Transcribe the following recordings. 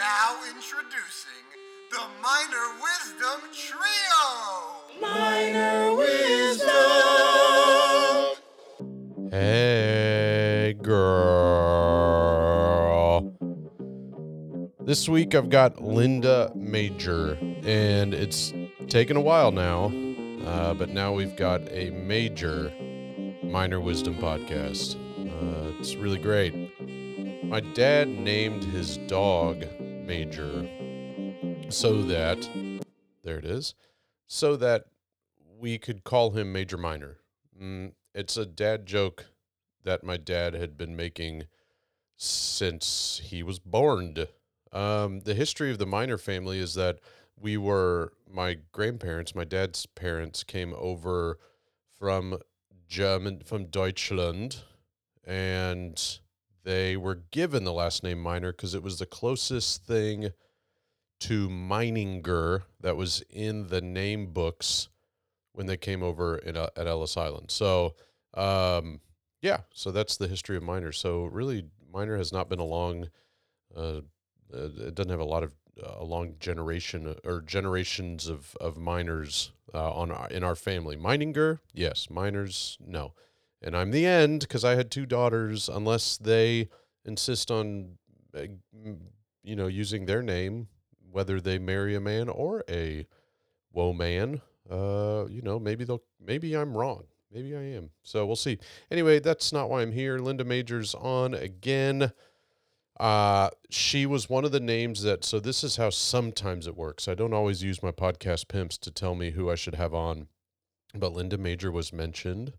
Now introducing the Minor Wisdom Trio. Minor wisdom. Hey, girl. This week I've got Linda Major, and it's taken a while now, uh, but now we've got a major minor wisdom podcast. Uh, it's really great. My dad named his dog Major so that, there it is, so that we could call him Major Minor. Mm, it's a dad joke that my dad had been making since he was born. Um, the history of the Minor family is that we were my grandparents, my dad's parents came over from German from Deutschland and they were given the last name Minor because it was the closest thing to Meininger that was in the name books when they came over in, uh, at Ellis Island. So, um, yeah, so that's the history of Minor. So really, Minor has not been a long. Uh, uh, it doesn't have a lot of uh, a long generation or generations of of miners uh, on our, in our family. Meininger, yes. Miners, no. And I'm the end because I had two daughters. Unless they insist on, uh, you know, using their name, whether they marry a man or a woe man, uh, you know, maybe they'll. Maybe I'm wrong. Maybe I am. So we'll see. Anyway, that's not why I'm here. Linda Majors on again. Uh, she was one of the names that, so this is how sometimes it works. I don't always use my podcast pimps to tell me who I should have on, but Linda Major was mentioned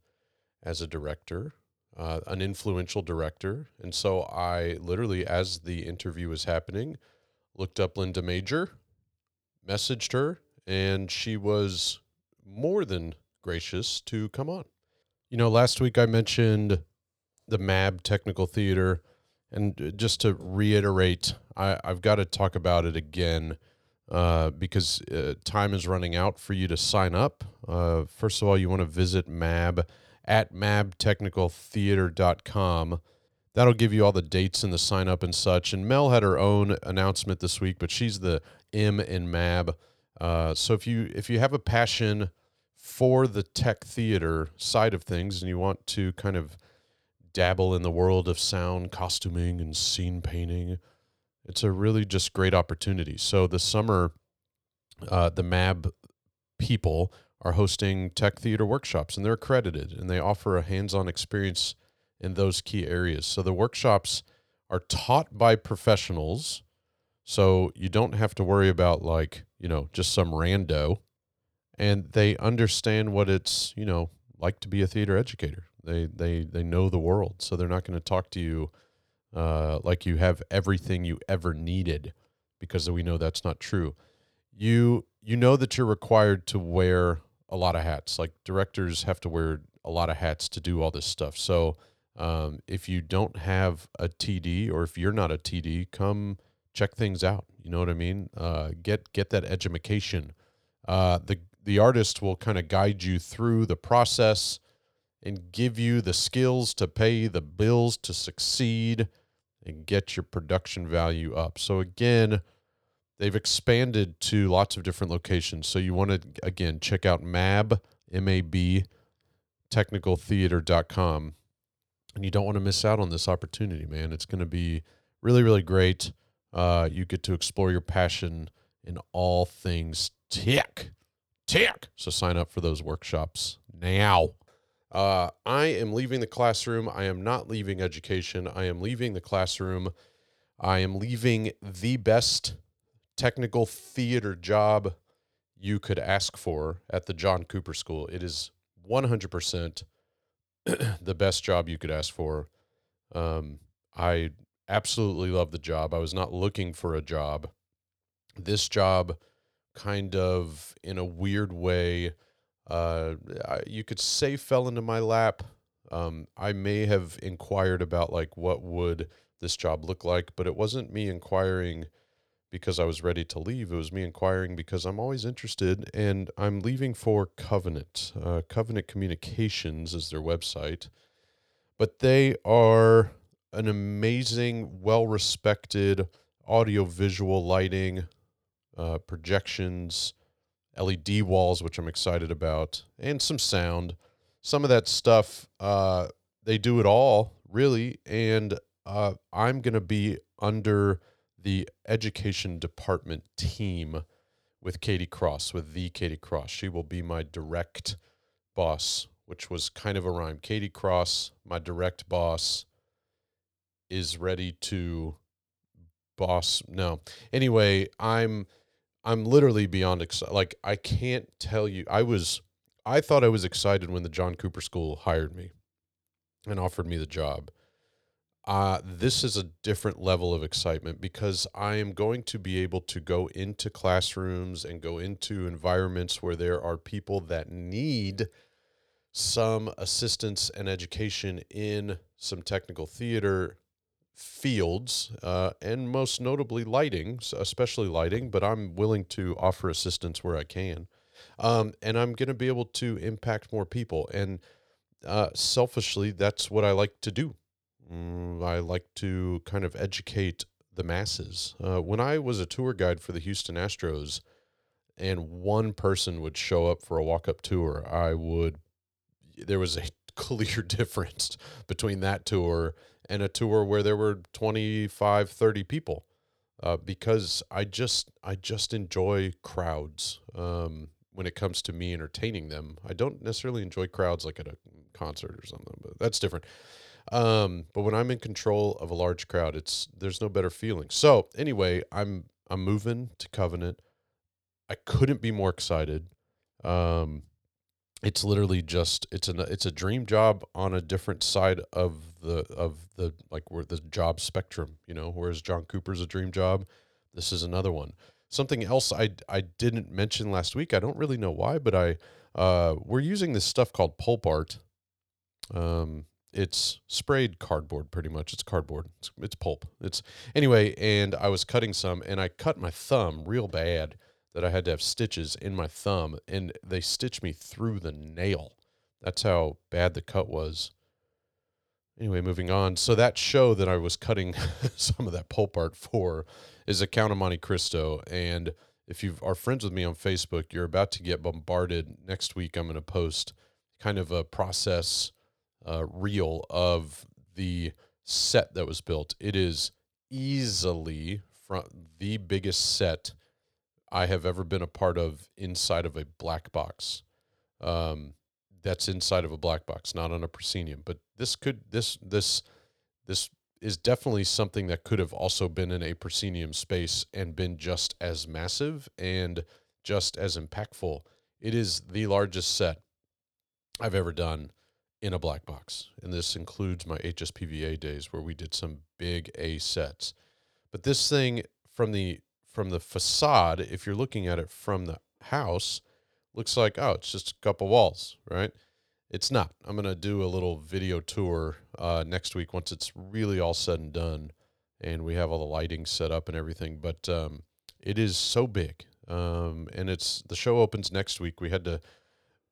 as a director, uh, an influential director. And so I literally, as the interview was happening, looked up Linda Major, messaged her, and she was more than gracious to come on. You know, last week I mentioned the MAB Technical Theater. And uh, just to reiterate, I, I've got to talk about it again uh, because uh, time is running out for you to sign up. Uh, first of all, you want to visit MAB at mabtechnicaltheatre.com. That'll give you all the dates and the sign up and such. And Mel had her own announcement this week, but she's the M in MAB. Uh, so if you if you have a passion for the tech theater side of things and you want to kind of dabble in the world of sound, costuming, and scene painting, it's a really just great opportunity. So this summer, uh, the MAB people are hosting tech theater workshops, and they're accredited, and they offer a hands-on experience in those key areas. So the workshops are taught by professionals, so you don't have to worry about like you know just some rando, and they understand what it's you know like to be a theater educator. They they they know the world, so they're not going to talk to you uh, like you have everything you ever needed, because we know that's not true. You you know that you're required to wear a lot of hats. Like directors have to wear a lot of hats to do all this stuff. So um, if you don't have a TD or if you're not a TD, come check things out. You know what I mean? Uh, get get that education. Uh, the the artist will kind of guide you through the process and give you the skills to pay the bills to succeed and get your production value up. So again, they've expanded to lots of different locations. So you want to again check out MAB M A B Technical technicaltheatre.com and you don't want to miss out on this opportunity, man. It's going to be really really great. Uh, you get to explore your passion in all things tech. Tech. So sign up for those workshops now. Uh, I am leaving the classroom. I am not leaving education. I am leaving the classroom. I am leaving the best technical theater job you could ask for at the John Cooper School. It is 100% the best job you could ask for. Um, I absolutely love the job. I was not looking for a job. This job, kind of in a weird way, uh, you could say fell into my lap. Um, I may have inquired about like what would this job look like, but it wasn't me inquiring because I was ready to leave. It was me inquiring because I'm always interested, and I'm leaving for Covenant. Uh, Covenant Communications is their website, but they are an amazing, well respected audio visual lighting, uh, projections, LED walls, which I'm excited about, and some sound. Some of that stuff, uh, they do it all really, and uh, I'm going to be under the education department team with Katie Cross, with the Katie Cross. She will be my direct boss, which was kind of a rhyme. Katie Cross, my direct boss, is ready to boss. No. Anyway, I'm I'm literally beyond excited. Like I can't tell you. I was I thought I was excited when the John Cooper School hired me and offered me the job. Uh, this is a different level of excitement because I am going to be able to go into classrooms and go into environments where there are people that need some assistance and education in some technical theater fields, uh, and most notably lighting, especially lighting, but I'm willing to offer assistance where I can. Um, and I'm going to be able to impact more people. And uh, selfishly, that's what I like to do. Mm, I like to kind of educate the masses. Uh, when I was a tour guide for the Houston Astros, and one person would show up for a walk up tour, I would, there was a clear difference between that tour and a tour where there were 25, 30 people. Uh, because I just I just enjoy crowds um, when it comes to me entertaining them. I don't necessarily enjoy crowds like at a concert or something, but that's different. Um, but when I'm in control of a large crowd, it's there's no better feeling. So anyway, I'm I'm moving to Covenant. I couldn't be more excited. Um, it's literally just it's an it's a dream job on a different side of the of the like where the job spectrum. You know, whereas John Cooper's a dream job, this is another one. Something else I I didn't mention last week. I don't really know why, but I uh, we're using this stuff called pulp art. Um, it's sprayed cardboard pretty much. It's cardboard. It's, it's pulp. It's anyway and i was cutting some and i cut my thumb real bad that i had to have stitches in my thumb and they stitched me through the nail. That's how bad the cut was. Anyway moving on. So that show that i was cutting some of that pulp art for is a count of monte cristo and if you are friends with me on facebook you're about to get bombarded. Next week i'm going to post kind of a process uh, reel of the set that was built. It is easily from the biggest set I have ever been a part of inside of a black box. Um, that's inside of a black box, not on a proscenium. But this could this this this is definitely something that could have also been in a proscenium space and been just as massive and just as impactful. It is the largest set I've ever done in a black box. And this includes my HSPVA days where we did some big A sets. But this thing from the from the facade, if you're looking at it from the house, looks like oh, it's just a couple walls, right? It's not. I'm gonna do a little video tour uh, next week once it's really all said and done, and we have all the lighting set up and everything. But um, it is so big, um, and it's the show opens next week. We had to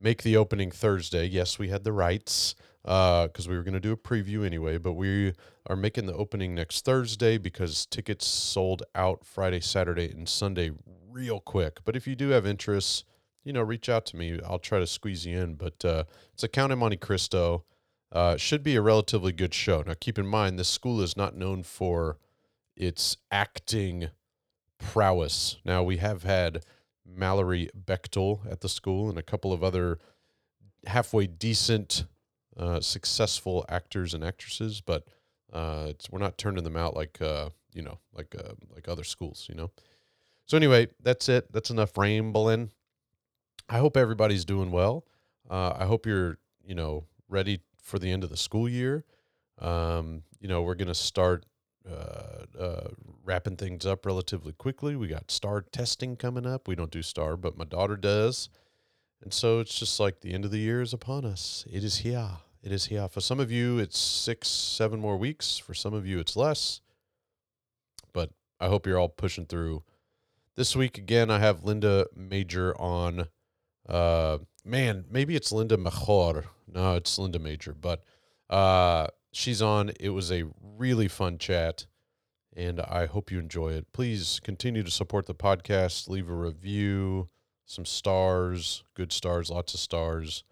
make the opening Thursday. Yes, we had the rights because uh, we were going to do a preview anyway, but we are making the opening next Thursday because tickets sold out Friday, Saturday, and Sunday real quick. But if you do have interest, you know, reach out to me. I'll try to squeeze you in. But uh, it's a Count in Monte Cristo. Uh, should be a relatively good show. Now, keep in mind, this school is not known for its acting prowess. Now, we have had Mallory Bechtel at the school and a couple of other halfway decent, uh, successful actors and actresses, but uh, we're not turning them out like uh, you know, like uh, like other schools, you know. So anyway, that's it. That's enough rambling. I hope everybody's doing well. Uh, I hope you're you know ready for the end of the school year. Um, you know, we're gonna start uh, uh, wrapping things up relatively quickly. We got STAAR testing coming up. We don't do STAAR, but my daughter does. And so it's just like the end of the year is upon us. It is here. It is here. For some of you, it's six, seven more weeks. For some of you, it's less. But I hope you're all pushing through. This week, again, I have Linda Major on. Uh, man, maybe it's Linda Mejor. No, it's Linda Major. But uh, she's on. It was a really fun chat, and I hope you enjoy it. Please continue to support the podcast, leave a review, some stars, good stars, lots of stars,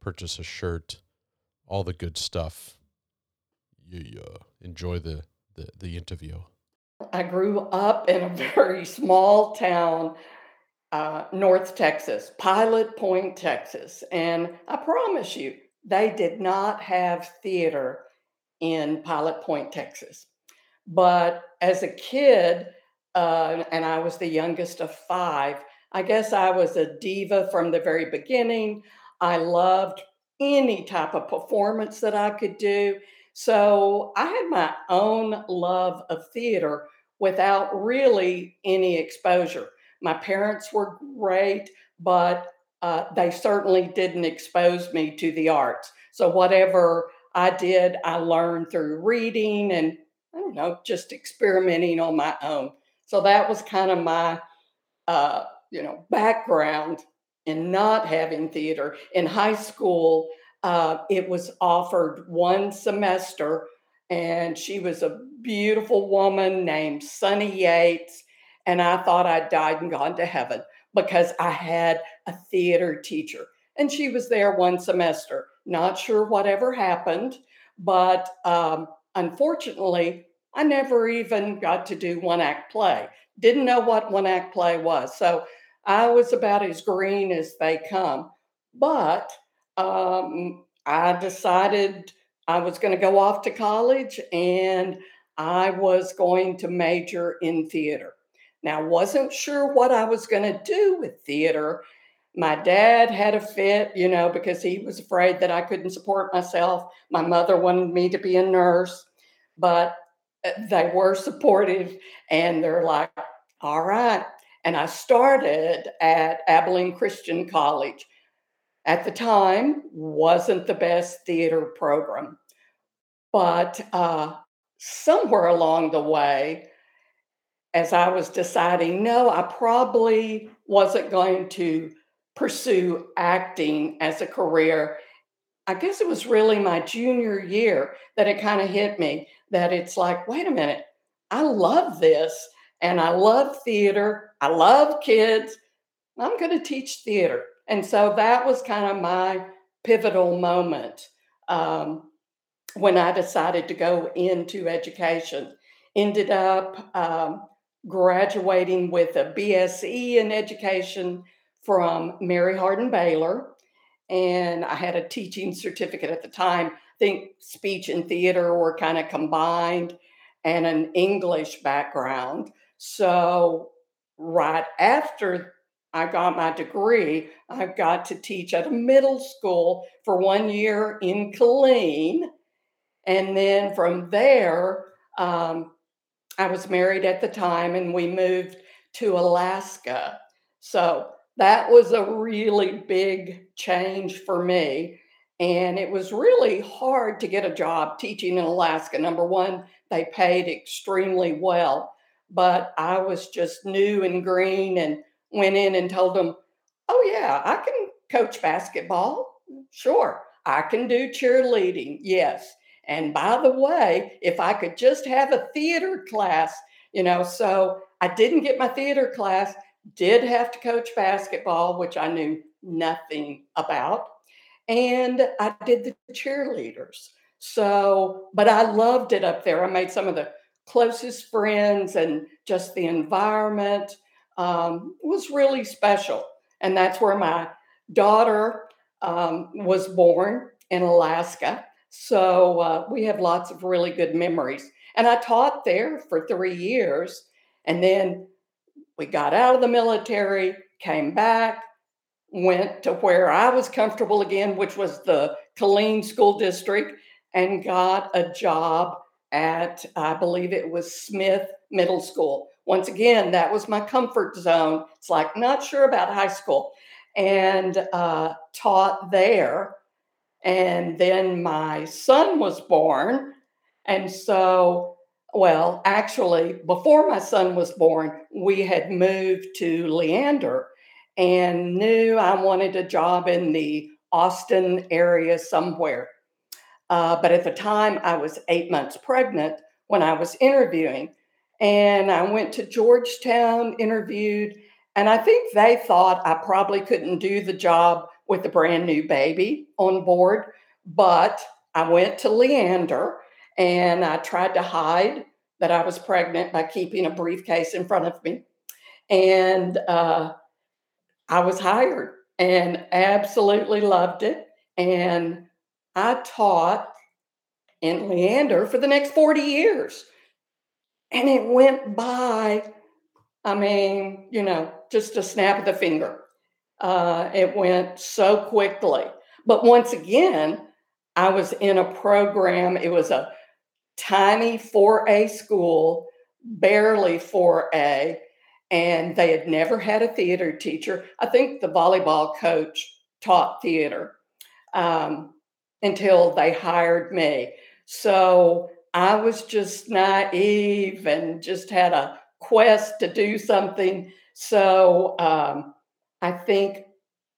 purchase a shirt, all the good stuff. Yeah, enjoy the, the, the interview. I grew up in a very small town, uh, North Texas, Pilot Point, Texas. And I promise you, they did not have theater in Pilot Point, Texas. But as a kid, uh, and I was the youngest of five, I guess I was a diva from the very beginning. I loved any type of performance that I could do. So I had my own love of theater without really any exposure. My parents were great, but uh, they certainly didn't expose me to the arts. So whatever I did, I learned through reading and I don't know, just experimenting on my own. So that was kind of my, uh, you know, background in not having theater. In high school, uh, it was offered one semester, and she was a beautiful woman named Sunny Yates. And I thought I'd died and gone to heaven because I had a theater teacher. And she was there one semester. Not sure whatever happened, but um, unfortunately, I never even got to do one act play. Didn't know what one act play was. So I was about as green as they come. But um, I decided I was going to go off to college and I was going to major in theater. Now, wasn't sure what I was going to do with theater. My dad had a fit, you know, because he was afraid that I couldn't support myself. My mother wanted me to be a nurse, but uh, they were supportive and they're like, all right. And I started at Abilene Christian College. At the time, wasn't the best theater program, but uh, somewhere along the way, as I was deciding, no, I probably wasn't going to pursue acting as a career. I guess it was really my junior year that it kind of hit me that it's like, wait a minute, I love this and I love theater. I love kids. I'm going to teach theater. And so that was kind of my pivotal moment. Um, when I decided to go into education. Ended up um, graduating with a BSE in education from Mary Hardin Baylor. And I had a teaching certificate at the time. I think speech and theater were kind of combined and an English background. So, right after I got my degree, I got to teach at a middle school for one year in Killeen and then from there, um, I was married at the time and we moved to Alaska. So that was a really big change for me. And it was really hard to get a job teaching in Alaska. Number one, they paid extremely well, but I was just new and green and went in and told them, oh, yeah, I can coach basketball. Sure. I can do cheerleading. Yes. And by the way, if I could just have a theater class, you know, so I didn't get my theater class, did have to coach basketball, which I knew nothing about. And I did the cheerleaders. So, but I loved it up there. I made some of the closest friends and just the environment um, was really special. And that's where my daughter um, was born in Alaska. So uh, we have lots of really good memories. And I taught there for three years. And then we got out of the military, came back, went to where I was comfortable again, which was the Killeen School District, and got a job at, I believe it was Smith Middle School. Once again, that was my comfort zone. It's like, not sure about high school. And uh, taught there and then my son was born. And so, well, actually, before my son was born, we had moved to Leander and knew I wanted a job in the Austin area somewhere. Uh, but at the time, I was eight months pregnant when I was interviewing. And I went to Georgetown, interviewed, and I think they thought I probably couldn't do the job with a brand new baby on board. But I went to Leander and I tried to hide that I was pregnant by keeping a briefcase in front of me. And uh, I was hired and absolutely loved it. And I taught in Leander for the next 40 years. And it went by, I mean, you know, just a snap of the finger. Uh, it went so quickly. But once again, I was in a program, it was a tiny 4A school, barely 4A, and they had never had a theater teacher. I think the volleyball coach taught theater um, until they hired me. So I was just naive and just had a quest to do something. So um, I think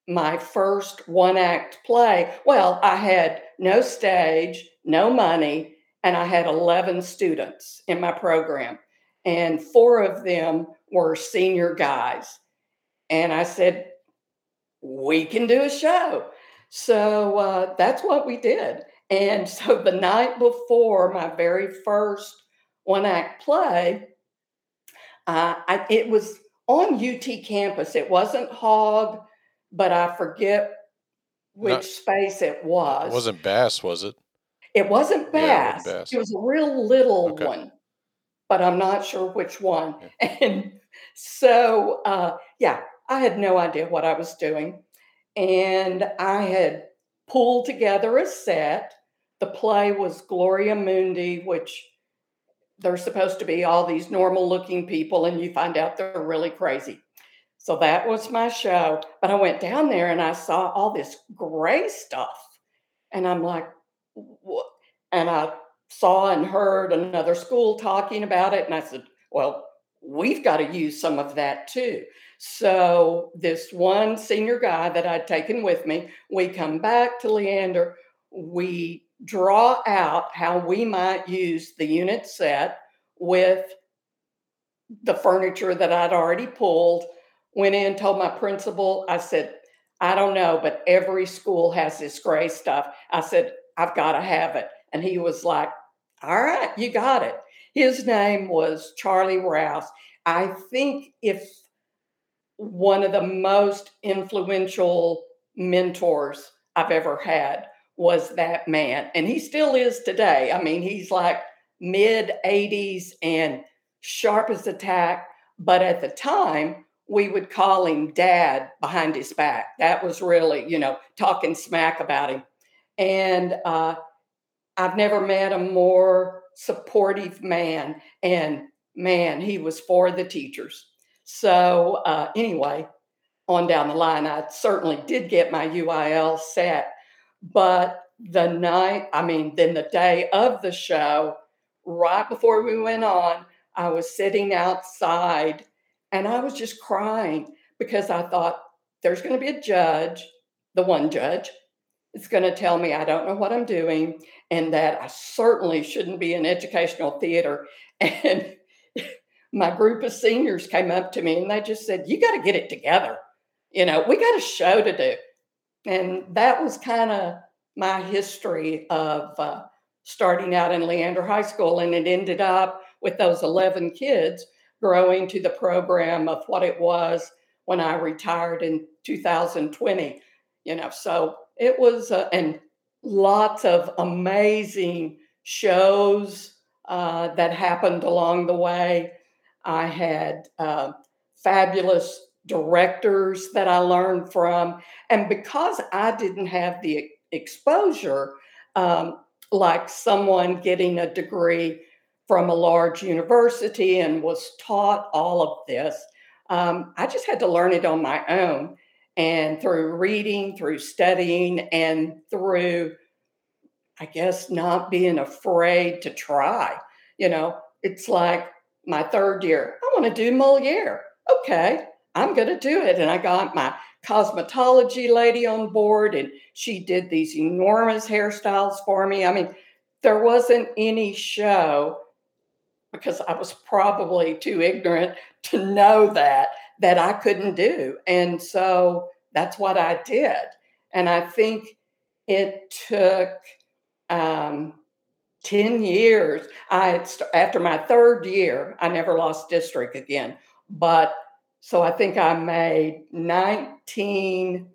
my first one act play, well, I had no stage, no money, and I had 11 students in my program. And four of them were senior guys. And I said, we can do a show. So uh, that's what we did. And so the night before my very first one act play, uh, I, it was on UT campus. It wasn't Hogg, but I forget which Not, space it was. It wasn't Bass, was it? It wasn't Bass. Yeah, it, Bass. it was a real little okay. one, but I'm not sure which one. Yeah. And so, uh, yeah, I had no idea what I was doing. And I had pulled together a set the play was Gloria Mundi, which they're supposed to be all these normal looking people, and you find out they're really crazy. So that was my show. But I went down there and I saw all this gray stuff. And I'm like? And I saw and heard another school talking about it. And I said, well, we've got to use some of that too. So this one senior guy that I'd taken with me, we come back to Leander. We draw out how we might use the unit set with the furniture that I'd already pulled. Went in, told my principal, I said, I don't know, but every school has this gray stuff. I said, I've got to have it. And he was like, All right, you got it. His name was Charlie Rouse. I think if one of the most influential mentors I've ever had was that man. And he still is today. I mean, he's like mid 80s and sharp as a tack. But at the time, we would call him dad behind his back. That was really, you know, talking smack about him. And uh, I've never met a more supportive man. And man, he was for the teachers. So, uh, anyway, on down the line, I certainly did get my UIL set but the night, I mean, then the day of the show, right before we went on, I was sitting outside and I was just crying because I thought there's going to be a judge, the one judge, it's going to tell me I don't know what I'm doing and that I certainly shouldn't be in educational theater. And my group of seniors came up to me and they just said, You got to get it together. You know, we got a show to do. And that was kind of my history of uh, starting out in Leander High School. And it ended up with those 11 kids growing to the program of what it was when I retired in 2020. You know, so it was, uh, and lots of amazing shows uh, that happened along the way. I had uh, fabulous directors that I learned from. And because I didn't have the exposure, um, like someone getting a degree from a large university and was taught all of this, um, I just had to learn it on my own. And through reading, through studying, and through, I guess, not being afraid to try. You know, it's like my third year, I want to do Moliere. Okay, I'm going to do it. And I got my cosmetology lady on board, and she did these enormous hairstyles for me. I mean, there wasn't any show because I was probably too ignorant to know that that I couldn't do. And so that's what I did. And I think it took um, 10 years. I after my third year, I never lost district again. But so I think I made 19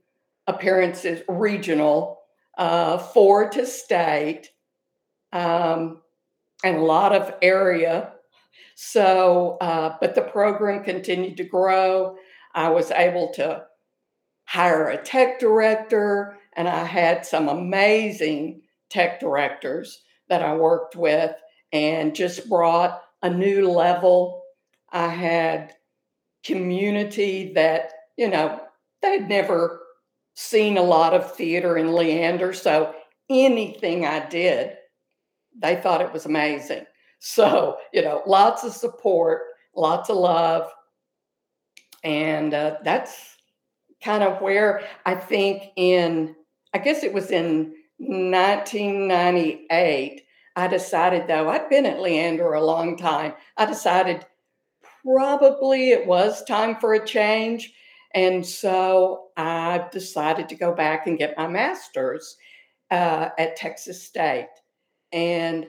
appearances regional, uh, four to state, um, and a lot of area. So, uh, but the program continued to grow. I was able to hire a tech director, and I had some amazing tech directors that I worked with and just brought a new level. I had community that, you know, they'd never seen a lot of theater in Leander. So anything I did, they thought it was amazing. So, you know, lots of support, lots of love. And uh, that's kind of where I think in, I guess it was in 1998, I decided, though, I'd been at Leander a long time. I decided probably it was time for a change. And so I decided to go back and get my master's uh, at Texas State. And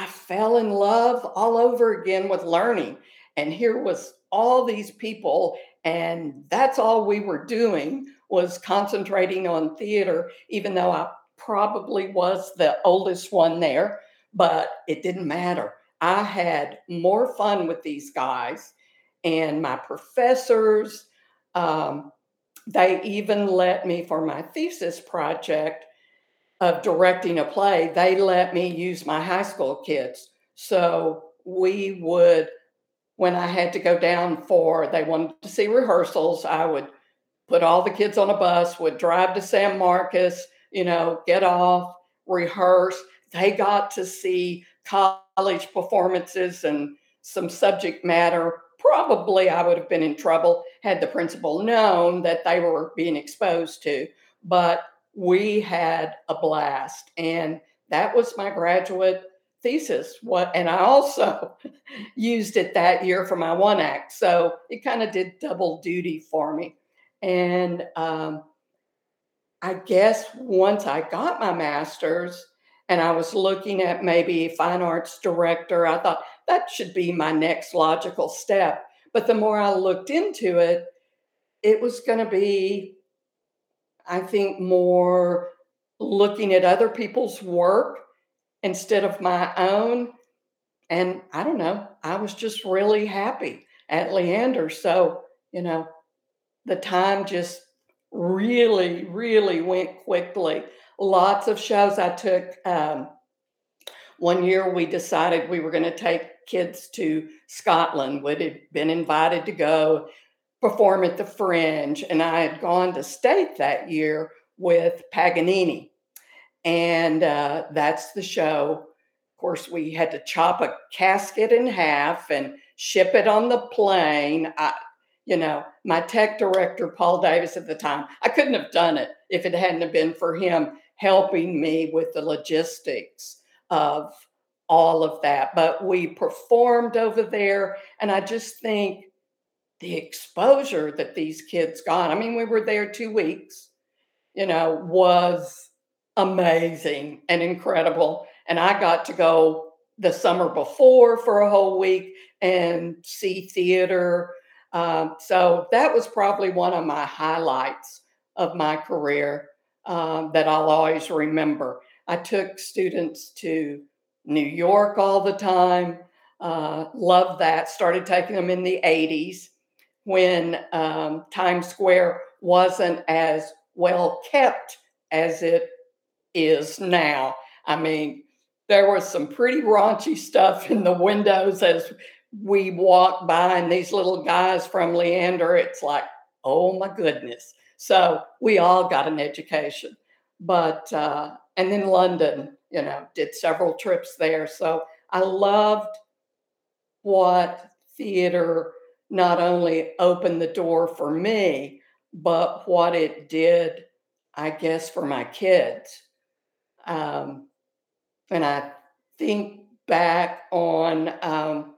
I fell in love all over again with learning. And here was all these people, and that's all we were doing was concentrating on theater, even though I probably was the oldest one there, but it didn't matter. I had more fun with these guys and my professors. Um, they even let me, for my thesis project of directing a play, they let me use my high school kids. So we would, when I had to go down for, they wanted to see rehearsals, I would put all the kids on a bus, would drive to San Marcos, you know, get off, rehearse. They got to see college performances and some subject matter. Probably I would have been in trouble had the principal known that they were being exposed to, but we had a blast. And that was my graduate thesis. What and I also used it that year for my one act. So it kind of did double duty for me. And um, I guess once I got my master's and I was looking at maybe fine arts director, I thought that should be my next logical step. But the more I looked into it, it was going to be, I think, more looking at other people's work instead of my own. And I don't know, I was just really happy at Leander. So, you know, the time just really, really went quickly. Lots of shows I took. Um, one year we decided we were going to take kids to Scotland. We had been invited to go perform at the Fringe, and I had gone to state that year with Paganini. And uh, that's the show. Of course, we had to chop a casket in half and ship it on the plane. I, you know, my tech director, Paul Davis at the time, I couldn't have done it if it hadn't have been for him helping me with the logistics of all of that. But we performed over there, and I just think the exposure that these kids got, I mean, we were there two weeks, you know, was amazing and incredible. And I got to go the summer before for a whole week and see theater um, so that was probably one of my highlights of my career um, that I'll always remember. I took students to New York all the time. Uh, loved that. Started taking them in the 80s when um, Times Square wasn't as well kept as it is now. I mean, there was some pretty raunchy stuff in the windows as we walk by and these little guys from Leander, it's like, oh my goodness. So we all got an education. But, uh, and then London, you know, did several trips there. So I loved what theater not only opened the door for me, but what it did, I guess, for my kids. Um, and I think back on. Um,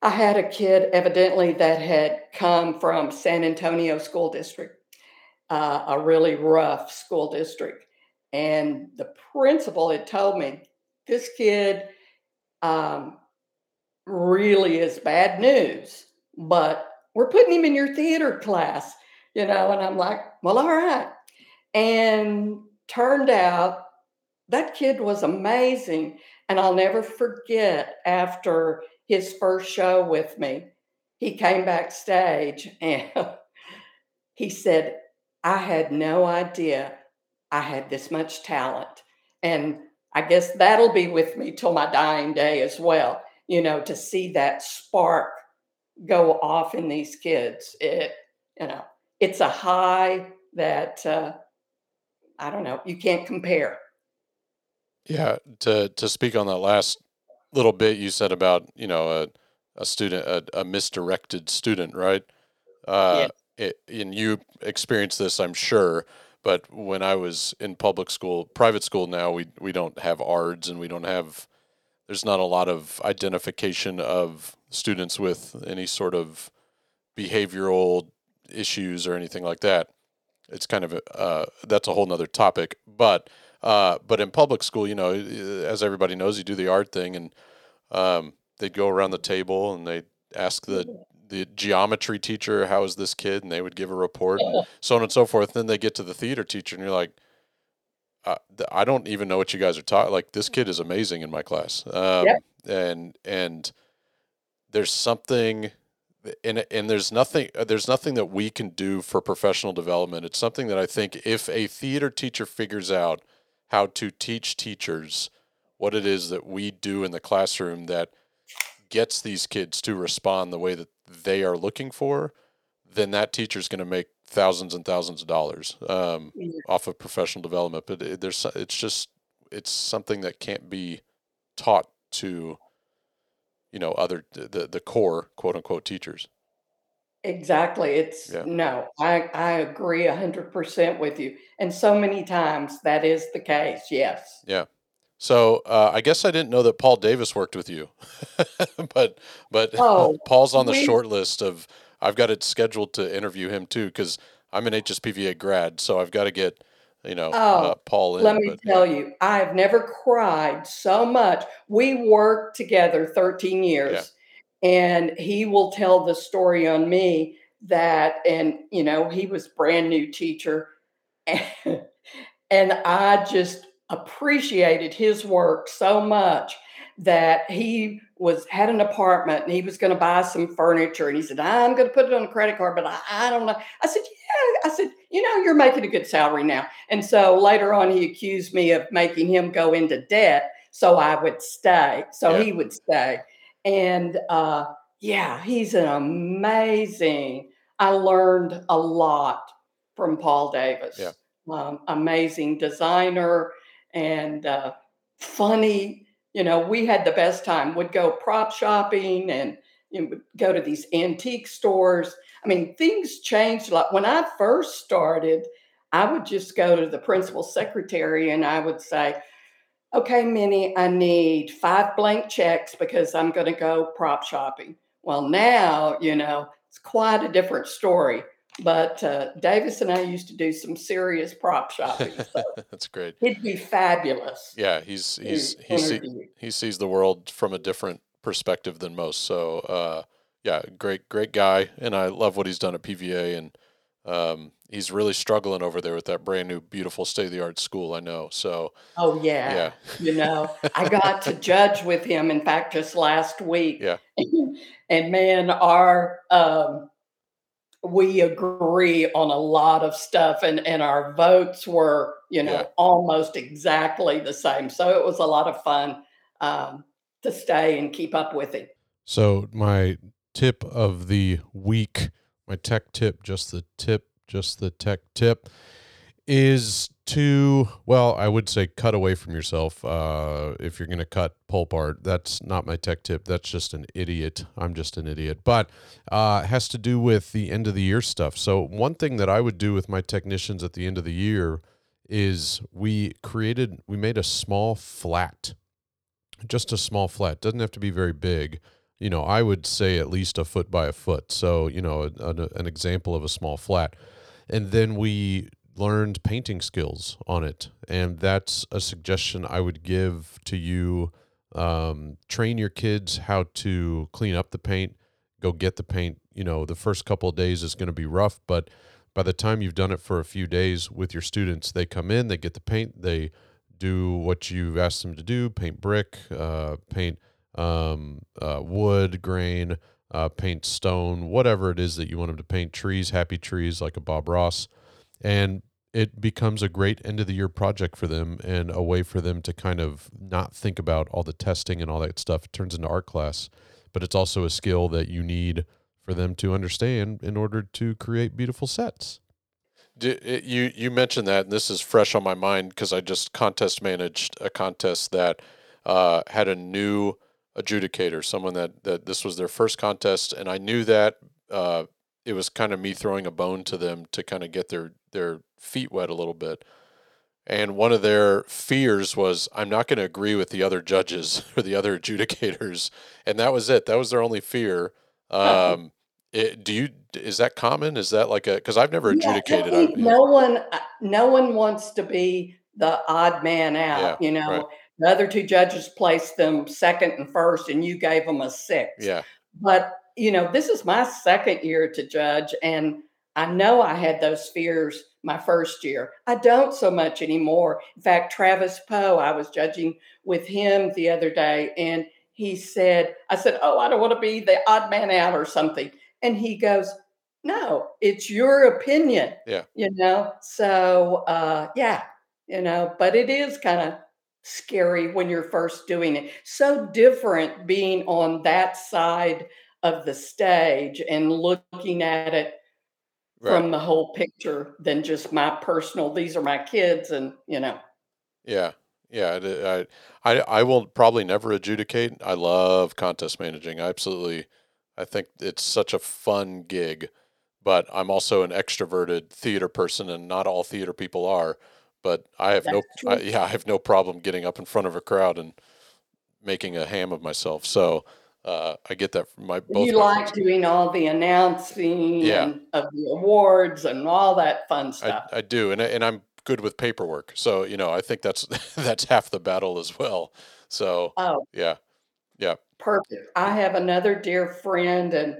I had a kid evidently that had come from San Antonio School District, uh, a really rough school district. And the principal had told me this kid um, really is bad news, but we're putting him in your theater class, you know. And I'm like, well, all right. And turned out that kid was amazing. And I'll never forget after his first show with me, he came backstage and he said, I had no idea I had this much talent. And I guess that'll be with me till my dying day as well, you know, to see that spark go off in these kids. It, you know, it's a high that uh, I don't know, you can't compare. Yeah, to to speak on that last little bit you said about you know a a student a, a misdirected student, right? Uh, it, and you experienced this, I'm sure. But when I was in public school, private school now, we we don't have ARDs and we don't have. There's not a lot of identification of students with any sort of behavioral issues or anything like that. It's kind of uh, that's a whole nother topic. But uh, but in public school, you know, as everybody knows, you do the ARD thing, and um, they'd go around the table and they'd ask the the geometry teacher, "How is this kid?" and they would give a report, and so on and so forth. then they get to the theater teacher, and you're like, uh, I don't even know what you guys are talking. Like this kid is amazing in my class, um, yep. and and there's something and and there's nothing uh, there's nothing that we can do for professional development. It's something that I think if a theater teacher figures out how to teach teachers what it is that we do in the classroom that gets these kids to respond the way that they are looking for, then that teacher is going to make thousands and thousands of dollars um, off of professional development. But it, there's it's just it's something that can't be taught to you know other the the core quote unquote teachers. Exactly. It's yeah. no, I, I agree a hundred percent with you. And so many times that is the case. Yes. Yeah. So uh, I guess I didn't know that Paul Davis worked with you, but but oh, Paul's on the we, short list of I've got it scheduled to interview him too because I'm an HSPVA grad, so I've got to get you know oh, uh, Paul in. Let me but, tell yeah. you, I've never cried so much. We worked together 13 years. Yeah and he will tell the story on me that and you know he was brand new teacher and, and i just appreciated his work so much that he was had an apartment and he was going to buy some furniture and he said i'm going to put it on a credit card but I, I don't know i said yeah i said you know you're making a good salary now and so later on he accused me of making him go into debt so i would stay so yeah. he would stay and uh, yeah, he's an amazing. I learned a lot from Paul Davis. Yeah. Um, amazing designer and uh, funny. You know, we had the best time. Would go prop shopping and you know, go to these antique stores. I mean, things changed a lot. When I first started, I would just go to the principal secretary and I would say, okay, Minnie, I need five blank checks because I'm going to go prop shopping. Well, now, you know, it's quite a different story. But uh, Davis and I used to do some serious prop shopping. So That's great. He'd be fabulous. Yeah, he's he's he, see, he sees the world from a different perspective than most. So uh, yeah, great great guy, and I love what he's done at PVA and um, he's really struggling over there with that brand new, beautiful, state of the art school. I know. So. Oh yeah. Yeah. you know, I got to judge with him. In fact, just last week. Yeah. and man, our um, we agree on a lot of stuff, and and our votes were, you know, yeah. almost exactly the same. So it was a lot of fun um, to stay and keep up with it. So my tip of the week my tech tip, just the tip, just the tech tip, is to well, I would say cut away from yourself. Uh, if you're going to cut pulp art, that's not my tech tip. That's just an idiot. I'm just an idiot. But uh, has to do with the end of the year stuff. So one thing that I would do with my technicians at the end of the year is we created, we made a small flat just a small flat. Doesn't have to be very big. You know, I would say at least a foot by a foot. So, you know, an, an example of a small flat. And then we learned painting skills on it. And that's a suggestion I would give to you. Um, train your kids how to clean up the paint, go get the paint. You know, the first couple of days is going to be rough, but by the time you've done it for a few days with your students, they come in, they get the paint, they do what you've asked them to do paint brick, uh, paint um, uh, wood, grain, uh, paint stone, whatever it is that you want them to paint trees, happy trees like a Bob Ross. And it becomes a great end of the year project for them and a way for them to kind of not think about all the testing and all that stuff. It turns into art class, but it's also a skill that you need for them to understand in order to create beautiful sets. You you mentioned that, and this is fresh on my mind because I just contest managed a contest that uh, had a new adjudicator, someone that that this was their first contest, and I knew that uh, it was kind of me throwing a bone to them to kind of get their their feet wet a little bit. And one of their fears was, I'm not going to agree with the other judges or the other adjudicators, and that was it. That was their only fear. Um, it, do you is that common? Is that like a because I've never adjudicated. Yeah, no one, uh, no one wants to be the odd man out. Yeah, you know, right. the other two judges placed them second and first, and you gave them a six. Yeah. But you know, this is my second year to judge, and I know I had those fears my first year. I don't so much anymore. In fact, Travis Poe, I was judging with him the other day, and he said, I said, Oh, I don't want to be the odd man out or something. And he goes, No, it's your opinion. Yeah. You know, so uh, yeah, you know, but it is kind of scary when you're first doing it. So different being on that side of the stage and looking at it right. from the whole picture than just my personal these are my kids and you know. Yeah. Yeah uh, I, I i will probably never adjudicate. I love contest managing. I absolutely i think it's such a fun gig but i'm also an extroverted theater person and not all theater people are but i have That's no I, yeah i have no problem getting up in front of a crowd and making a ham of myself so uh, I get that from my both. You my like friends. doing all the announcing yeah. and of the awards and all that fun stuff. I, I do, and I, and I'm good with paperwork, so you know I think that's that's half the battle as well. So oh yeah, yeah, perfect. I have another dear friend, and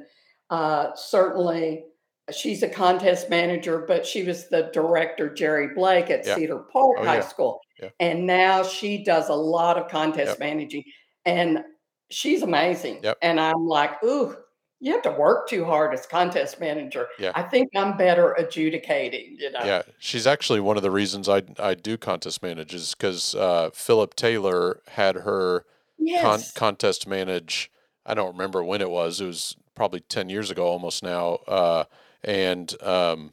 uh, certainly she's a contest manager, but she was the director, Jerry Blake, at yeah. Cedar Park oh, High yeah. School, and now she does a lot of contest managing and she's amazing. Yep. And I'm like, ooh, you have to work too hard as contest manager. Yeah. I think I'm better adjudicating, you know. Yeah. She's actually one of the reasons I I do contest manage is because uh, Philip Taylor had her yes. con- contest manage. I don't remember when it was. It was probably 10 years ago almost now. Uh, and um,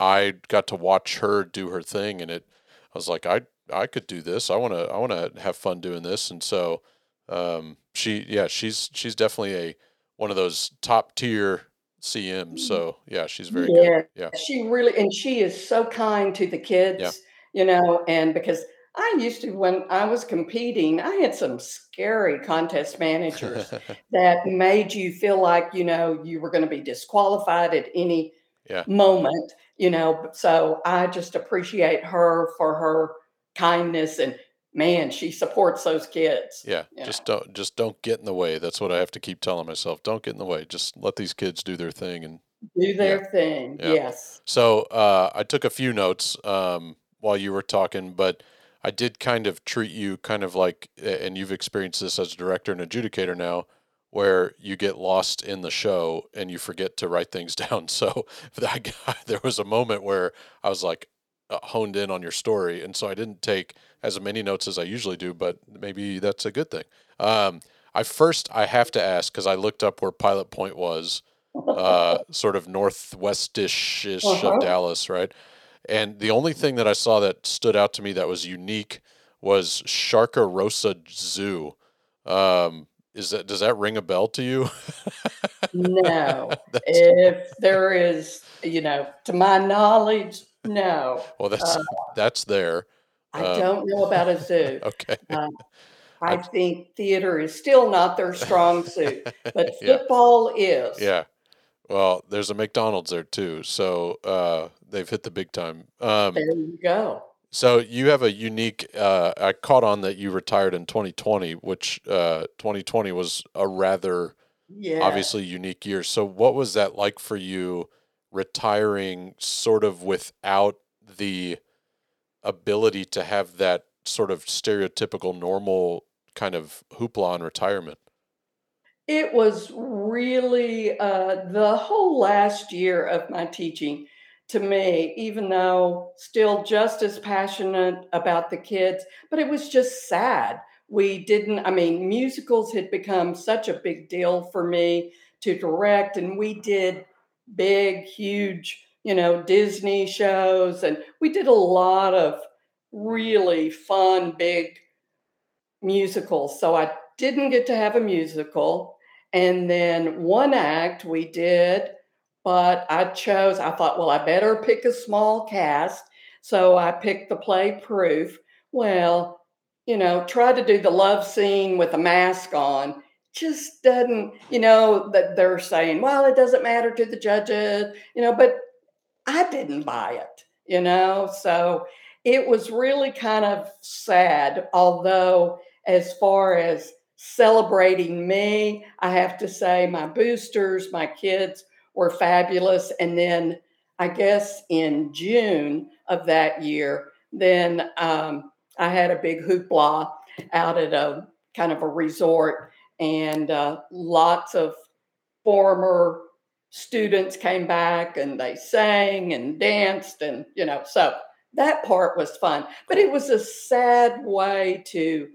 I got to watch her do her thing and it I was like I I could do this. I want to I want to have fun doing this and so um, she yeah she's she's definitely a one of those top tier CMs. Mm-hmm. So yeah, she's very yeah. good. Yeah, she really and she is so kind to the kids. Yeah. You know, and because I used to when I was competing, I had some scary contest managers that made you feel like you know you were going to be disqualified at any yeah. moment. You know, so I just appreciate her for her kindness and man, she supports those kids. Yeah, just don't just don't get in the way. That's what I have to keep telling myself. Don't get in the way. Just let these kids do their thing and do their yeah. thing. Yeah. Yes. So uh, I took a few notes um, while you were talking, but I did kind of treat you kind of like, and you've experienced this as a director and adjudicator now, where you get lost in the show and you forget to write things down. So that guy, there was a moment where I was like, honed in on your story, and so I didn't take as many notes as I usually do, but maybe that's a good thing. Um, I first I have to ask because I looked up where Pilot Point was, uh, sort of northwestish ish uh-huh. of Dallas, right? And the only thing that I saw that stood out to me that was unique was Sharkarosa Zoo. Um, is that does that ring a bell to you? no. if there is, you know, to my knowledge, no. Well, that's uh, that's there. I um, don't know about a zoo. okay. Uh, I I- think theater is still not their strong suit, but Yeah. football is. Yeah. Well, there's a McDonald's there too, so uh, they've hit the big time. Um, There you go. so you have a unique. Uh, I caught on that you retired in 2020, which uh, 2020 was a rather Yeah. obviously unique year. So what was that like for you, retiring sort of without the ability to have that sort of stereotypical normal kind of hoopla on retirement? It was really uh, the whole last year of my teaching to me, even though still just as passionate about the kids, but it was just sad. We didn't, I mean, musicals had become such a big deal for me to direct, and we did big, huge, you know, Disney shows, and we did a lot of really fun, big musicals. So I didn't get to have a musical. And then one act we did, but I chose, I thought, well, I better pick a small cast. So I picked the play Proof. Well, you know, try to do the love scene with a mask on. Just doesn't, you know, that they're saying, well, it doesn't matter to the judges, you know, but I didn't buy it, you know. So it was really kind of sad, although as far as celebrating me. I have to say, my boosters, my kids were fabulous. And then I guess in June of that year, then um, I had a big hoopla out at a kind of a resort, and uh, lots of former students came back and they sang and danced, and you know, so that part was fun. But it was a sad way to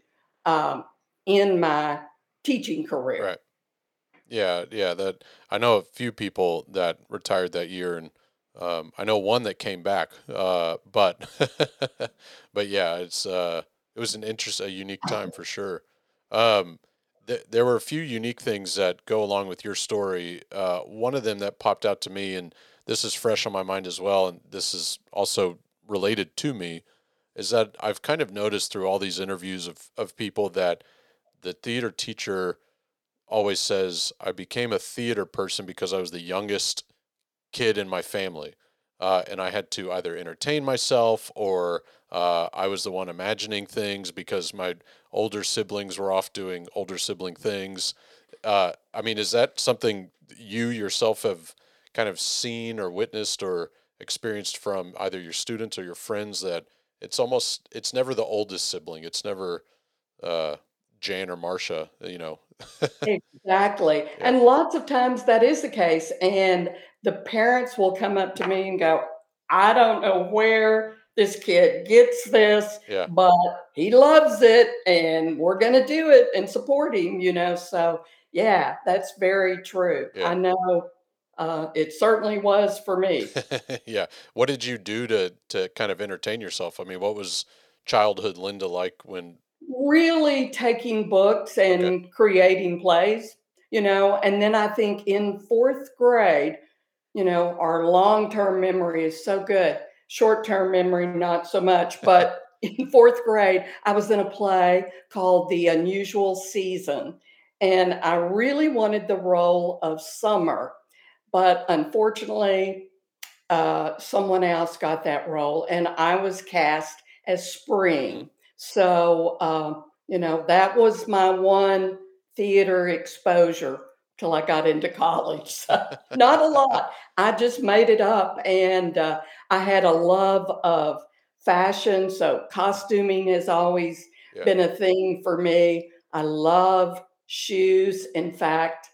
um, in my teaching career. Right. Yeah, yeah. That I know a few people that retired that year, and um, I know one that came back. Uh, but but yeah, it's uh, it was an interest, a unique time for sure. Um, th- there were a few unique things that go along with your story. Uh, one of them that popped out to me, and this is fresh on my mind as well, and this is also related to me, is that I've kind of noticed through all these interviews of of people that the theater teacher always says I became a theater person because I was the youngest kid in my family. Uh, and I had to either entertain myself or uh, I was the one imagining things because my older siblings were off doing older sibling things. Uh, I mean, is that something you yourself have kind of seen or witnessed or experienced from either your students or your friends that it's almost, it's never the oldest sibling. It's never uh, Jan or Marcia, you know. Exactly. And lots of times that is the case. And the parents will come up to me and go, I don't know where this kid gets this, Yeah. but he loves it and we're going to do it and support him, you know. So, yeah, that's very true. Yeah. I know uh, it certainly was for me. yeah. What did you do to to kind of entertain yourself? I mean, what was childhood Linda like when really taking books and creating plays, you know. And then I think in fourth grade, you know, our long term memory is so good, short term memory, not so much. But in fourth grade, I was in a play called The Unusual Season. And I really wanted the role of Summer. But unfortunately, uh, someone else got that role, and I was cast as Spring. So, um, you know, that was my one theater exposure till I got into college. So, not a lot. I just made it up. And uh, I had a love of fashion. So, costuming has always Yeah. been a thing for me. I love shoes. In fact,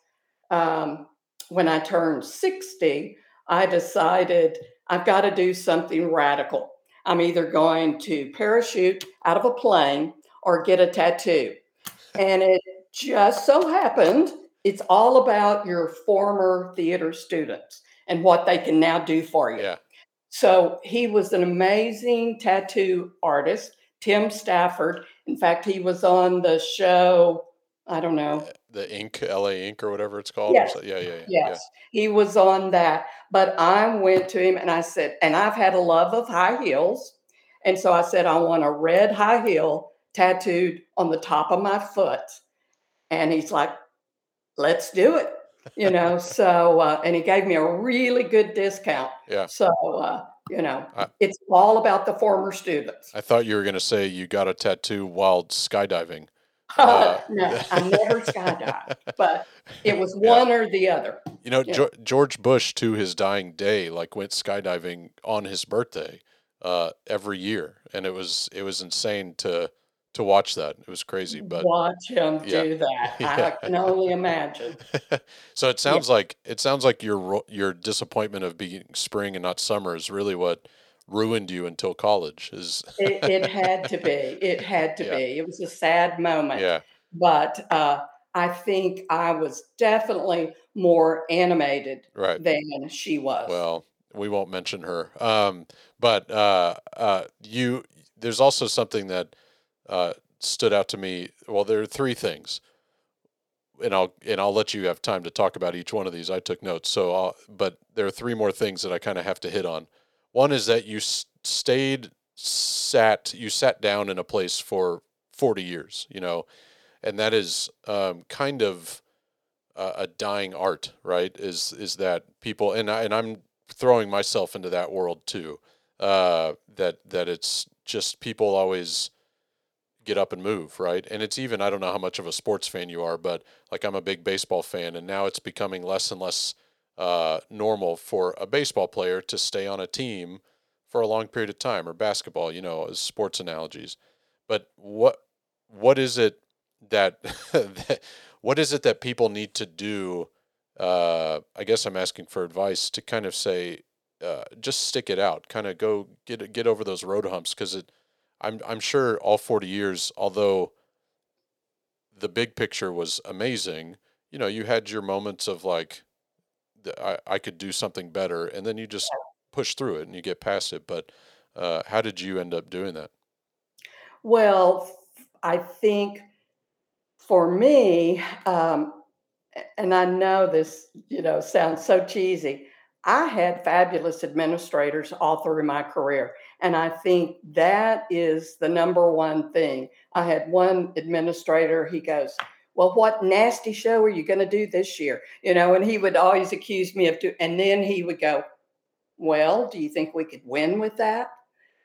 um, when I turned 60, I decided I've got to do something radical. I'm either going to parachute out of a plane or get a tattoo. And it just so happened it's all about your former theater students and what they can now do for you. yeah. So he was an amazing tattoo artist, Tim Stafford. In fact, he was on the show, I don't know, uh, the ink LA ink or whatever it's called. Yes. Yeah, yeah, yeah. Yes, he was on that. But I went to him and I said, and I've had a love of high heels. And so I said, I want a red high heel tattooed on the top of my foot. And he's like, let's do it. You know, so, uh, and he gave me a really good discount. Yeah. So, uh, you know, I- it's all about the former students. I thought you were going to say you got a tattoo while skydiving. Uh, no, I never skydived, but it was Yeah. one or the other. You know, Yeah. George Bush to his dying day, like went skydiving on his birthday uh, every year, and it was it was insane to to watch that. It was crazy, but Watch him Yeah. do that. Yeah. I can only imagine. so it sounds like it sounds like your your disappointment of being spring and not summer is really what ruined you until college. Is It, it had to be. It had to Yeah. be. It was a sad moment. yeah, But uh, I think I was definitely more animated right. than she was. Well, we won't mention her. Um, but uh, uh, you, there's also something that uh, stood out to me. Well, there are three things, and I'll and I'll let you have time to talk about each one of these. I took notes, so I'll, but there are three more things that I kind of have to hit on. One is that you stayed sat you sat down in a place for 40 years, you know, and that is um, kind of a, a dying art, right? Is is that people and I, and I'm throwing myself into that world too. Uh, that that it's just people always get up and move, right? And it's even I don't know how much of a sports fan you are, but like I'm a big baseball fan, and now it's becoming less and less uh, normal for a baseball player to stay on a team for a long period of time, or basketball, you know, as sports analogies. But what what is it that, that what is it that people need to do? Uh, I guess I'm asking for advice to kind of say, uh, just stick it out, kind of go get get over those road humps because it. I'm I'm sure all 40 years, although the big picture was amazing, you know, you had your moments of like, the, I I could do something better, and then you just push through it and you get past it. But uh, how did you end up doing that? Well, I think for me, um, and I know this, you know, sounds so cheesy. I had fabulous administrators all through my career. And I think that is the number one thing. I had one administrator, he goes, Well, what nasty show are you going to do this year? You know, and he would always accuse me of, do, and then he would go, Well, do you think we could win with that?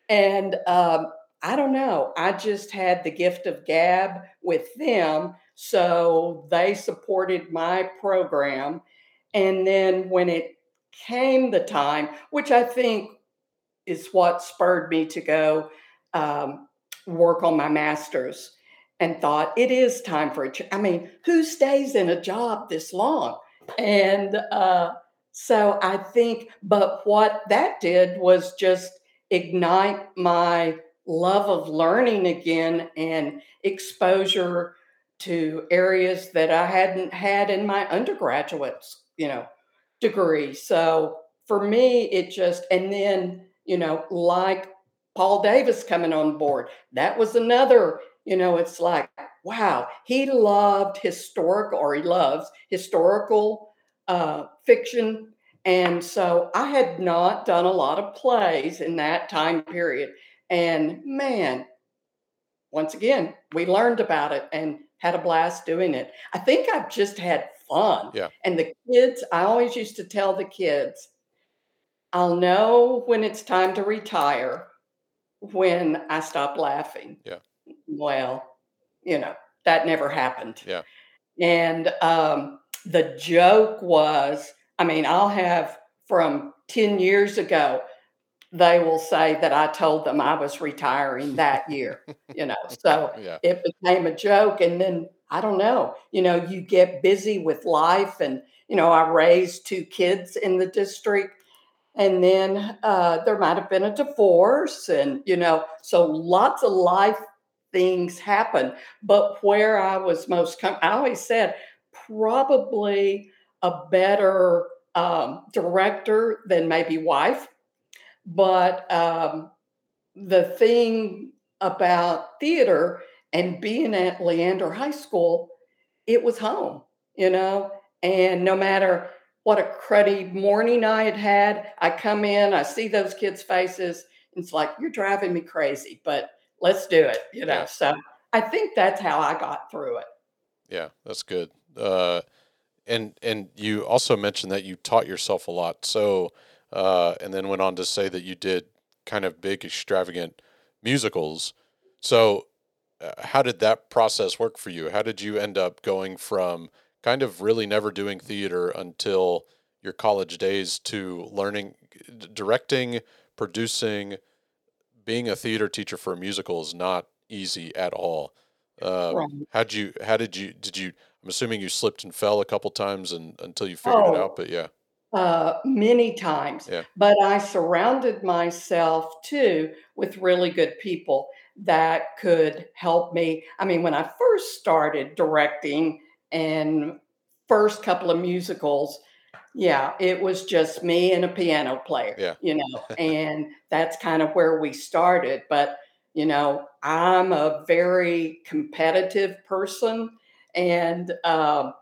And um, I don't know. I just had the gift of gab with them. So they supported my program. And then when it came the time, which I think is what spurred me to go um, work on my master's and thought it is time for a I mean, who stays in a job this long? And uh, so I think, but what that did was just ignite my love of learning again and exposure to areas that I hadn't had in my undergraduate, you know, degree. So for me, it just, and then, you know, like Paul Davis coming on board, that was another, you know, it's like, wow, he loved historical, or he loves historical uh, fiction. And so I had not done a lot of plays in that time period. And man, once again, we learned about it and had a blast doing it. I think I've just had fun. Yeah. And the kids, I always used to tell the kids, I'll know when it's time to retire when I stop laughing. Yeah. Well, you know, that never happened. Yeah. And um, the joke was, I mean, I'll have from 10 years ago, they will say that I told them I was retiring that year, you know. So Yeah, it became a joke. And then I don't know, you know, you get busy with life. And, you know, I raised two kids in the district. And then uh, there might have been a divorce. And, you know, so lots of life things happen. But where I was most, com- I always said, probably a better um, director than maybe wife. But um, the thing about theater and being at Leander High School, it was home, you know, and no matter what a cruddy morning I had had, I come in, I see those kids' faces. and It's like, you're driving me crazy, but let's do it, you know. Yeah. So I think that's how I got through it. Yeah, that's good. Uh, and and you also mentioned that you taught yourself a lot. So, uh, and then went on to say that you did kind of big, extravagant musicals. So, uh, how did that process work for you? How did you end up going from kind of really never doing theater until your college days to learning, directing, producing, being a theater teacher for a musical is not easy at all. Um, Right. how'd you, how did you, did you, I'm assuming you slipped and fell a couple times and until you figured it out, Oh, but yeah, uh, many times. yeah, But I surrounded myself too with really good people that could help me. I mean, when I first started directing and first couple of musicals, yeah, it was just me and a piano player, yeah, you know, and that's kind of where we started. But, you know, I'm a very competitive person and, um,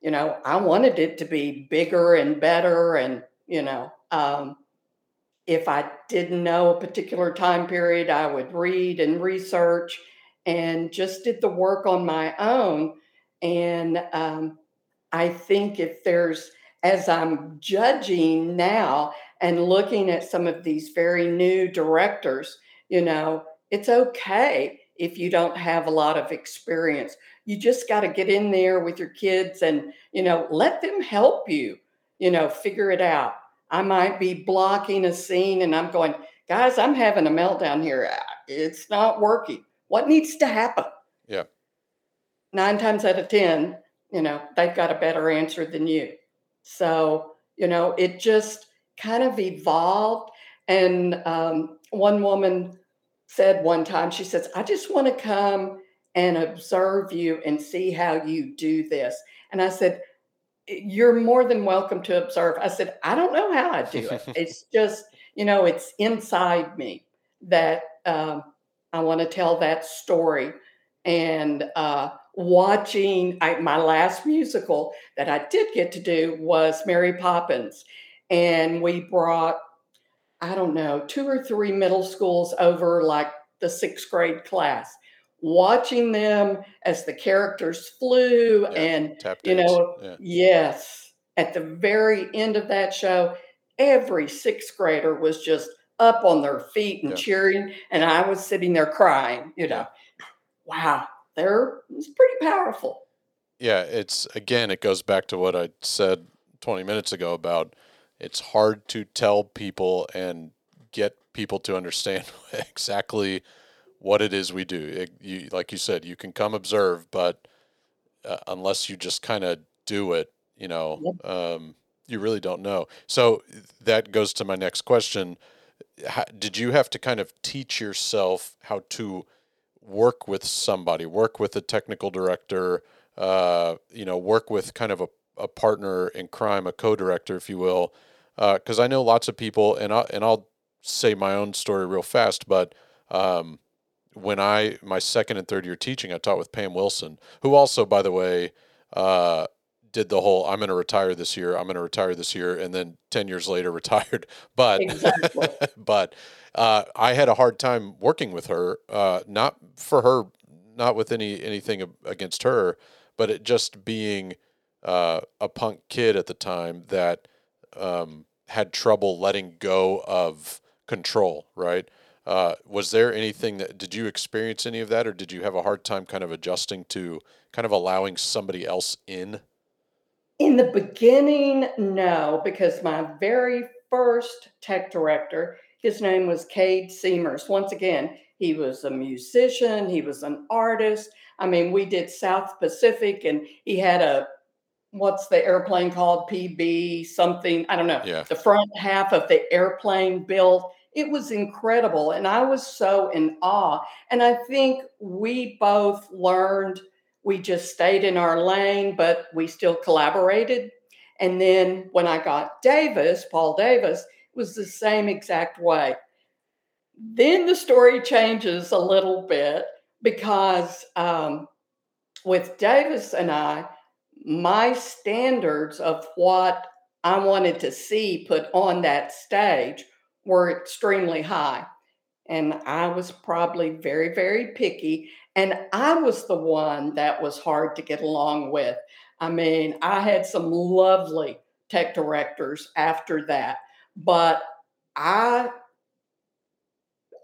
you know, I wanted it to be bigger and better. And, you know, um, if I didn't know a particular time period, I would read and research and just did the work on my own. And um, I think if there's, as I'm judging now and looking at some of these very new directors, you know, it's okay if you don't have a lot of experience. You just got to get in there with your kids and, you know, let them help you, you know, figure it out. I might be blocking a scene and I'm going, guys, I'm having a meltdown here. Ah, It's not working. What needs to happen? yeah, nine times out of 10, you know, they've got a better answer than you. So, you know, it just kind of evolved. And um, one woman said one time, she says, I just want to come and observe you and see how you do this. And I said, You're more than welcome to observe. I said, I don't know how I do it. It's just, you know, it's inside me that um, I want to tell that story. And uh, watching I, my last musical that I did get to do was Mary Poppins. And we brought, I don't know, two or three middle schools over like the sixth grade class, watching them as the characters flew. yeah, And, you know, yeah, yes, at the very end of that show, every sixth grader was just up on their feet and yeah, cheering. And I was sitting there crying, you know, wow, they're, it's pretty powerful. Yeah, it's again, it goes back to what I said 20 minutes ago about it's hard to tell people and get people to understand exactly what it is we do. It, you, like you said, you can come observe, but uh, unless you just kind of do it, you know, Yep. um, you really don't know. So that goes to my next question. How, did you have to kind of teach yourself how to work with somebody, work with a technical director, uh, you know, work with kind of a, a partner in crime, a co-director, if you will? Because I know lots of people, and I and I'll say my own story real fast, but um, when I my second and third year teaching, I taught with Pam Wilson, who also, by the way, uh, did the whole "I'm going to retire this year, I'm going to retire this year," and then ten years later retired. But Exactly. but uh, I had a hard time working with her, uh, not for her, not with any anything against her, but it just being uh, a punk kid at the time that um, had trouble letting go of control. Right? Uh, was there anything that did you experience any of that, or did you have a hard time kind of adjusting to kind of allowing somebody else in? In the beginning, no, because my very first tech director, his name was Cade Seamers. Once again, he was a musician, he was an artist. I mean, we did South Pacific and he had a what's the airplane called? PB something, I don't know. Yeah, The front half of the airplane built. It was incredible. And I was so in awe. And I think we both learned, we just stayed in our lane, but we still collaborated. And then when I got Davis, Paul Davis, it was the same exact way. Then the story changes a little bit because um, with Davis and I, my standards of what I wanted to see put on that stage were extremely high. And I was probably very, very picky. And I was the one that was hard to get along with. I mean, I had some lovely tech directors after that, but I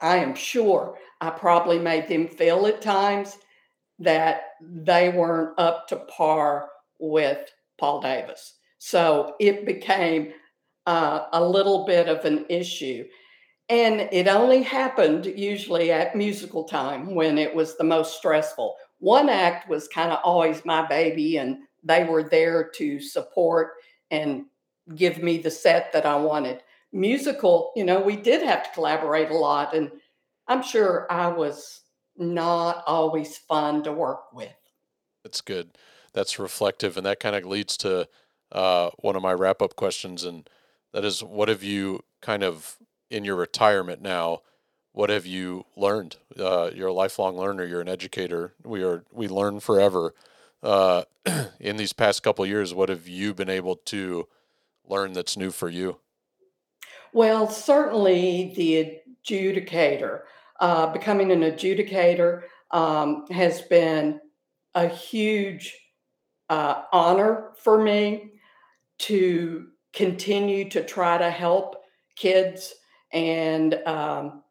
I am sure I probably made them feel at times that they weren't up to par with Paul Davis. So it became uh, a little bit of an issue. And it only happened usually at musical time when it was the most stressful. One act was kind of always my baby, and they were there to support and give me the set that I wanted. Musical, you know, we did have to collaborate a lot, and I'm sure I was not always fun to work with. That's good. That's reflective, and that kind of leads to uh, one of my wrap up questions, and that is, what have you kind of in your retirement now? What have you learned? Uh, you're a lifelong learner. You're an educator. We are. We learn forever. Uh, in these past couple years, what have you been able to learn that's new for you? Well, certainly the adjudicator. Uh, becoming an adjudicator um, has been a huge uh, honor for me to continue to try to help kids and um,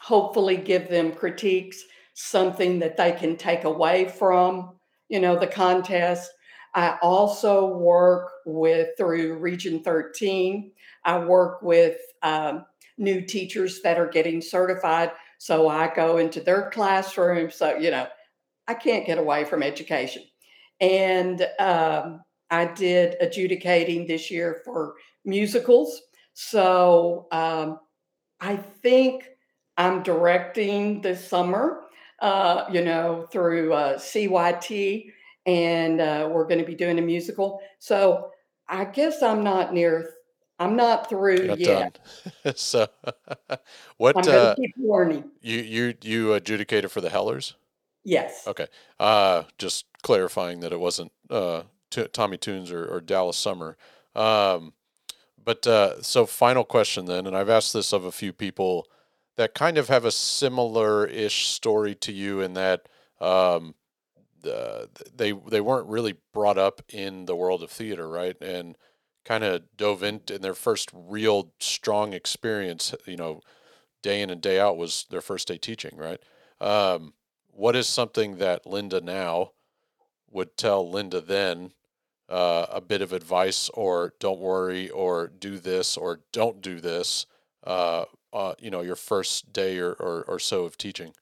hopefully give them critiques, something that they can take away from, you know, the contest. I also work with through Region 13. I work with um, new teachers that are getting certified. So I go into their classroom. So, you know, I can't get away from education. And um, I did adjudicating this year for musicals. So um, I think I'm directing this summer, uh, you know, through uh, CYT, and uh, we're going to be doing a musical. So I guess I'm not near. I'm not through not yet. so, what? I'm going to uh, keep learning. You you you adjudicated for the Hellers? Yes. Okay. Uh, just clarifying that it wasn't uh, T- Tommy Tunes or, or, Dallas Summer. Um, but uh, so final question then, and I've asked this of a few people that kind of have a similar-ish story to you in that um, the, they they weren't really brought up in the world of theater, right? And kind of dove into in their first real strong experience, you know, day in and day out was their first day teaching, right? Um, what is something that Linda now would tell Linda then uh, a bit of advice or don't worry or do this or don't do this uh, uh, you know your first day or, or, or, so of teaching?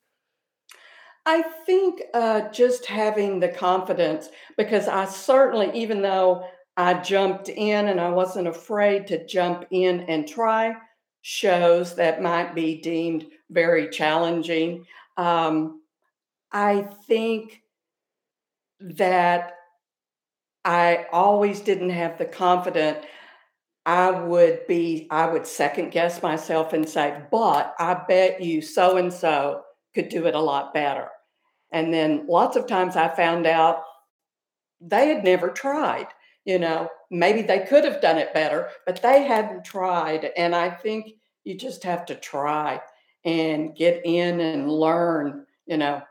I think uh, just having the confidence because i certainly even though i jumped in and i wasn't afraid to jump in and try shows that might be deemed very challenging. Um, I think that I always didn't have the confidence. I would be, I would second guess myself and say, but I bet you so and so could do it a lot better. And then lots of times I found out they had never tried. You know, maybe they could have done it better, but they hadn't tried. And I think you just have to try and get in and learn, you know,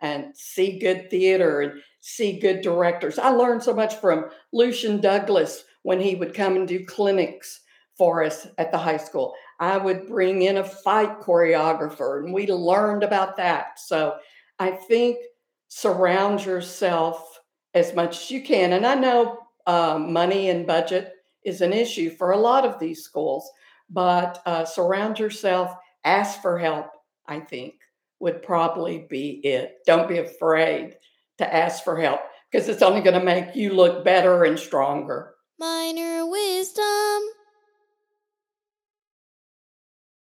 and see good theater and see good directors. I learned so much from Lucien Douglas when he would come and do clinics for us at the high school. I would bring in a fight choreographer and we learned about that. So I think surround yourself as much as you can. And I know uh, money and budget is an issue for a lot of these schools, but uh, surround yourself, ask for help, I think would probably be it. Don't be afraid to ask for help because it's only going to make you look better and stronger. Minor wisdom.